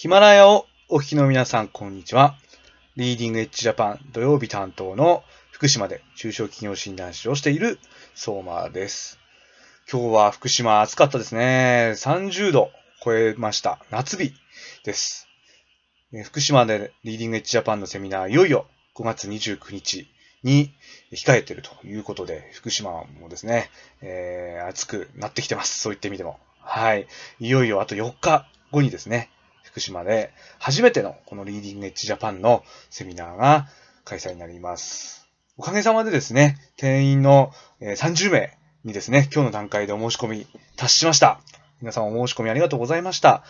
ヒマラヤをお聞きの皆さん、こんにちは。リーディングエッジジャパン土曜日担当の福島で中小企業診断士をしている相馬です。今日は福島暑かったですね。30度超えました。夏日です。福島でリーディングエッジジャパンのセミナー、いよいよ5月29日に控えているということで、福島もですね、えー、暑くなってきてます。そう言ってみても。はい。いよいよあと4日後にですね、福島で初めてのこのリーディングエッジジャパンのセミナーが開催になります。おかげさまでですね、定員の30名にですね、今日の段階でお申し込み達しました。皆さんお申し込みありがとうございました。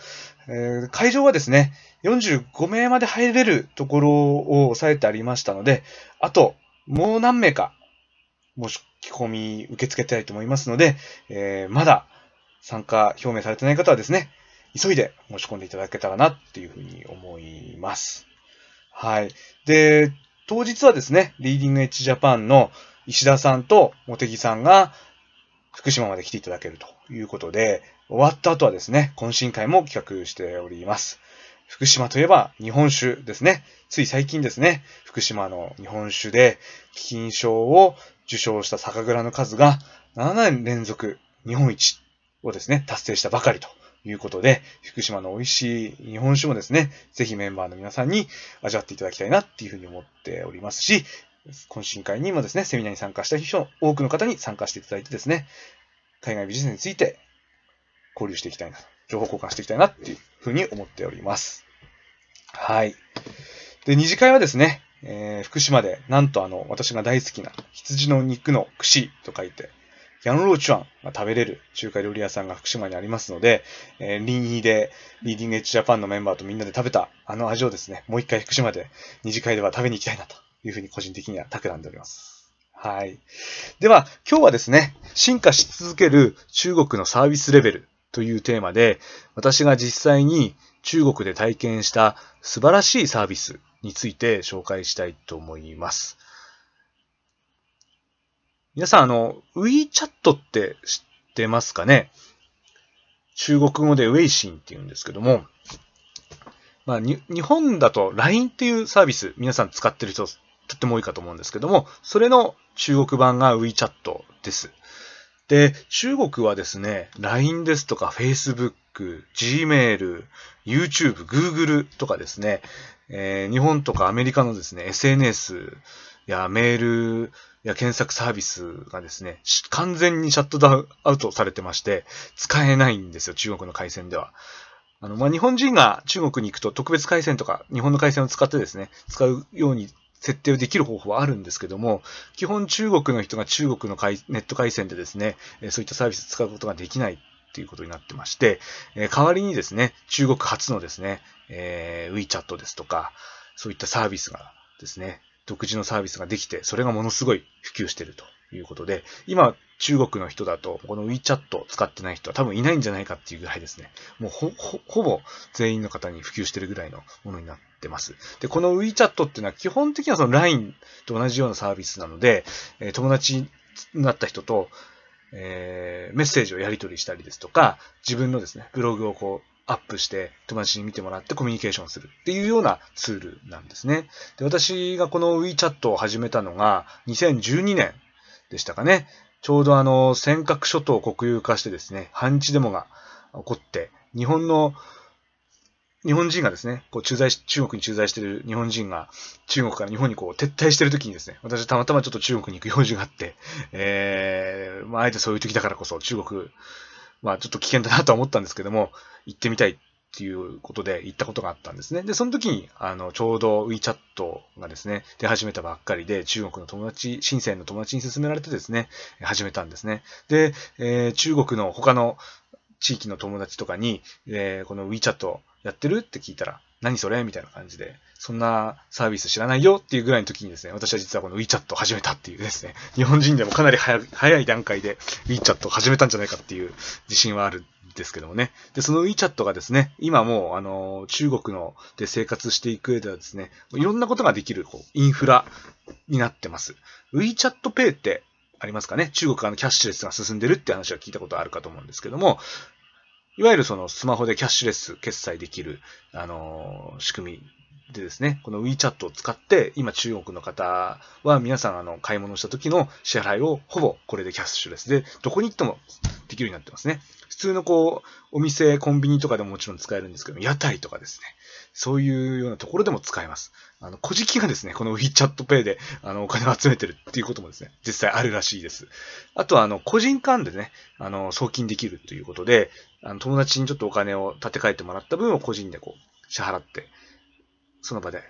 えー、会場はですね、45名まで入れるところを抑えてありましたので、あともう何名か申し込み受け付けたいと思いますので、えー、まだ参加表明されてない方はですね、急いで申し込んでいただけたらなっていうふうに思います。はい。で、当日はですね、リーディングエッジジャパンの石田さんと茂木さんが福島まで来ていただけるということで、終わった後はですね、懇親会も企画しております。福島といえば日本酒ですね。つい最近ですね、福島の日本酒で金賞を受賞した酒蔵の数が7年連続日本一をですね、達成したばかりということで、福島の美味しい日本酒もですね、ぜひメンバーの皆さんに味わっていただきたいなっていうふうに思っておりますし、懇親会にもですね、セミナーに参加した人、多くの方に参加していただいてですね、海外ビジネスについて交流していきたいな、情報交換していきたいなっていうふうに思っております。はい。で、二次会はですね、えー、福島で、なんとあの、私が大好きな羊の肉の串と書いて、ヤンローチュアンが食べれる中華料理屋さんが福島にありますので、えー、臨沂でリーディングエッジジャパンのメンバーとみんなで食べたあの味をですね、もう一回福島で二次会では食べに行きたいなというふうに個人的には企んでおります。はい。では、今日はですね、進化し続ける中国のサービスレベルというテーマで、私が実際に中国で体験した素晴らしいサービスについて紹介したいと思います。皆さん、あの、WeChat って知ってますかね？中国語でウェイシンって言うんですけども、まあ、日本だと LINE っていうサービス、皆さん使ってる人とっても多いかと思うんですけども、それの中国版が WeChat です。で、中国はですね、LINE ですとか Facebook、Gmail、YouTube、Google とかですね、えー、日本とかアメリカのですね、SNS やメールや検索サービスがですね、完全にシャットダウンアウトされてまして、使えないんですよ、中国の回線では。あの、まあ、日本人が中国に行くと特別回線とか日本の回線を使ってですね、使うように設定をできる方法はあるんですけども、基本中国の人が中国のネット回線でですね、そういったサービスを使うことができないっていうことになってまして、代わりにですね、中国初のですね、えー、WeChat ですとか、そういったサービスがですね、独自のサービスができて、それがものすごい普及してるということで、今、中国の人だと、この WeChat を使ってない人は多分いないんじゃないかっていうぐらいですね。もうほ、ほ、ほぼ全員の方に普及してるぐらいのものになってます。で、この WeChat っていうのは基本的にはその LINE と同じようなサービスなので、え友達になった人と、えー、メッセージをやり取りしたりですとか、自分のですね、ブログをこう、アップして友達に見てもらってコミュニケーションするっていうようなツールなんですね。で私がこの WeChat を始めたのが2012年でしたかね。ちょうどあの、尖閣諸島を国有化してですね、反日デモが起こって、日本の日本人がですね、こう駐在し、中国に駐在している日本人が中国から日本にこう撤退している時にですね、私たまたまちょっと中国に行く用事があって、えー、まあ、あえてそういう時だからこそ中国、まあちょっと危険だなと思ったんですけども、行ってみたいっていうことで行ったことがあったんですね。で、その時に、あの、ちょうど WeChat がですね、出始めたばっかりで、中国の友達、深センの友達に勧められてですね、始めたんですね。で、えー、中国の他の地域の友達とかに、えー、この WeChat やってる？って聞いたら、何それ？みたいな感じで、そんなサービス知らないよっていうぐらいの時にですね、私は実はこの WeChat を始めたっていうですね、日本人でもかなり早い段階で WeChat を始めたんじゃないかっていう自信はあるんですけどもね。で、その WeChat がですね、今もう、あの、中国ので生活していく上ではですね、いろんなことができるこうインフラになってます。WeChat Pay ってありますかね？中国あのキャッシュレスが進んでるって話は聞いたことあるかと思うんですけども、いわゆるそのスマホでキャッシュレス決済できる、あの、仕組みでですね、この WeChat を使って、今中国の方は皆さんあの買い物した時の支払いをほぼこれでキャッシュレスで、どこに行ってもできるようになってますね。普通のこう、お店、コンビニとかでももちろん使えるんですけど、屋台とかですね。そういうようなところでも使えます。あの、小じきがですね、この WeChat Pay であのお金を集めてるっていうこともですね、実際あるらしいです。あとは、あの、個人間でね、あの、送金できるということで、あの友達にちょっとお金を立て替えてもらった分を個人でこう、支払って、その場で、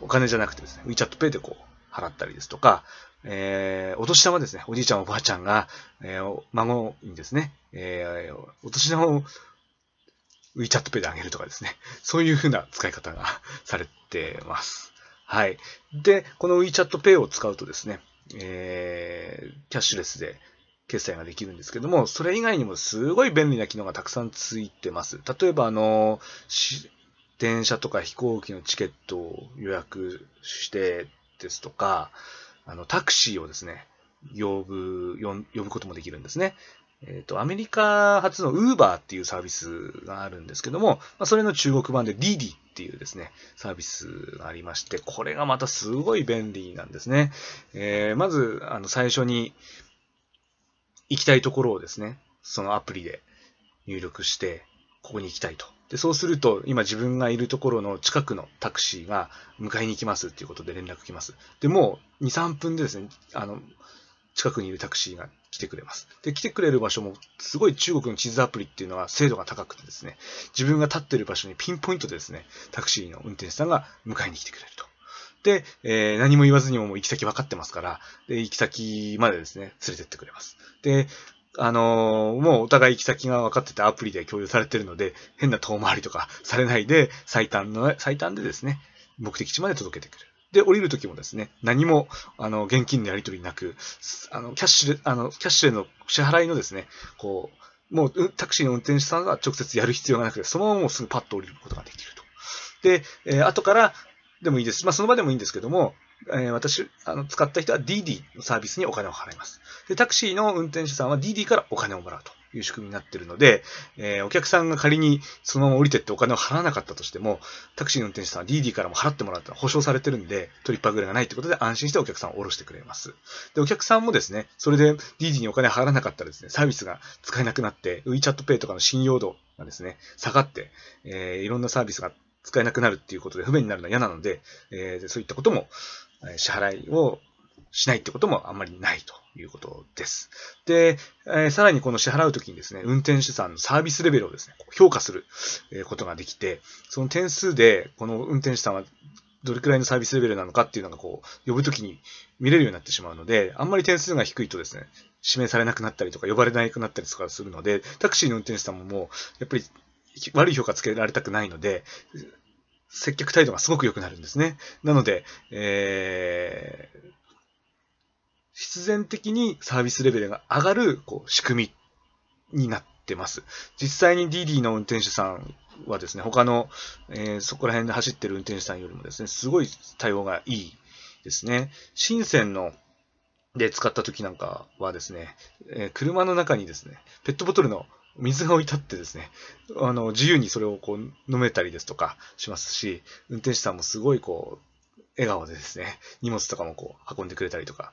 お金じゃなくてですね、WeChat Pay でこう、払ったりですとか、えー、お年玉ですね、おじいちゃんおばあちゃんが、えー、孫にですね、えー、お年玉を WeChat Pay であげるとかですね、そういう風な使い方がされてます。はい。で、この WeChat Pay を使うとですね、えー、キャッシュレスで決済ができるんですけども、それ以外にもすごい便利な機能がたくさんついてます。例えば、あの、電車とか飛行機のチケットを予約してですとか、あの、タクシーをですね、呼ぶ、呼ぶこともできるんですね。えっ、ー、と、アメリカ発の Uber っていうサービスがあるんですけども、まあ、それの中国版で DD っていうですね、サービスがありまして、これがまたすごい便利なんですね。えー、まず、あの、最初に行きたいところをですね、そのアプリで入力して、ここに行きたいと。で、そうすると、今自分がいるところの近くのタクシーが迎えに行きますっていうことで連絡来ます。で、もう2、3分でですね、あの、近くにいるタクシーが来てくれます。で、来てくれる場所も、すごい中国の地図アプリっていうのは精度が高くてですね、自分が立ってる場所にピンポイントでですね、タクシーの運転手さんが迎えに来てくれると。で、えー、何も言わずにも行き先分かってますから、で、行き先までですね、連れてってくれます。で、あのー、もうお互い行き先が分かっててアプリで共有されてるので、変な遠回りとかされないで、最短の、最短でですね、目的地まで届けてくれる。で、降りるときもですね、何も、あの、現金のやり取りなく、あの、キャッシュで、あの、キャッシュでの支払いのですね、こう、もう、タクシーの運転手さんが直接やる必要がなくて、そのままもうすぐパッと降りることができると。で、えー、後からでもいいです。まあ、その場でもいいんですけども、えー、私、あの、使った人は DD のサービスにお金を払います。で、タクシーの運転手さんは DD からお金をもらうという仕組みになっているので、えー、お客さんが仮にそのまま降りてってお金を払わなかったとしても、タクシーの運転手さんは DD からも払ってもらうと保証されてるんで、トリッパーぐらいがないってことで安心してお客さんを降ろしてくれます。で、お客さんもですね、それで DD にお金払わなかったらですね、サービスが使えなくなって、WeChat Pay とかの信用度がですね、下がって、えー、いろんなサービスが使えなくなるっていうことで不便になるのは嫌なので、えー、そういったことも、支払いをしないってこともあんまりないということです。で、えー、さらにこの支払うときにですね、運転手さんのサービスレベルをですね、評価することができて、その点数で、この運転手さんはどれくらいのサービスレベルなのかっていうのがこう、呼ぶときに見れるようになってしまうので、あんまり点数が低いとですね、指名されなくなったりとか呼ばれなくなったりとかするので、タクシーの運転手さんももう、やっぱり悪い評価つけられたくないので、接客態度がすごく良くなるんですね。なので、えー、必然的にサービスレベルが上がるこう仕組みになってます。実際に DD の運転手さんはですね、他の、えー、そこら辺で走ってる運転手さんよりもですね、すごい対応がいいですね。深センので使った時なんかはですね、えー、車の中にですね、ペットボトルの水が置いてあってですね、あの、自由にそれをこう飲めたりですとかしますし、運転手さんもすごいこう、笑顔でですね、荷物とかもこう運んでくれたりとか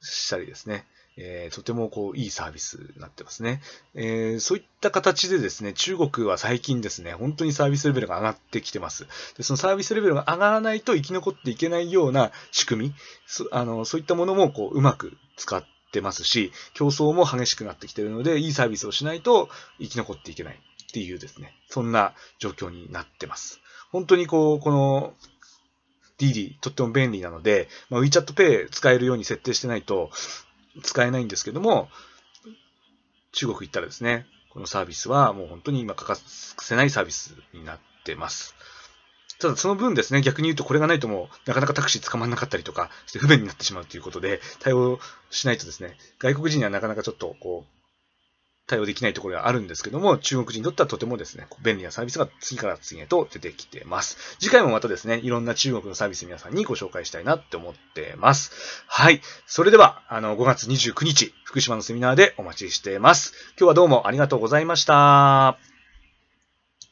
したりですね、えー、とてもこういいサービスになってますね、えー、そういった形でですね、中国は最近ですね、本当にサービスレベルが上がってきてます。でそのサービスレベルが上がらないと生き残っていけないような仕組み、そあのそういったものもこううまく使っててますし、競争も激しくなってきてるので、いいサービスをしないと生き残っていけないっていうですね、そんな状況になってます。本当にこう、この DD とっても便利なので、まあ、WeChat Pay 使えるように設定してないと使えないんですけども、中国行ったらですね、このサービスはもう本当に今欠かせないサービスになってます。ただその分ですね、逆に言うとこれがないともうなかなかタクシー捕まんなかったりとかして不便になってしまうということで、対応しないとですね、外国人にはなかなかちょっとこう、対応できないところがあるんですけども、中国人にとってはとてもですね、便利なサービスが次から次へと出てきてます。次回もまたですね、いろんな中国のサービス皆さんにご紹介したいなって思ってます。はい。それでは、あの、5月29日、福島のセミナーでお待ちしています。今日はどうもありがとうございました。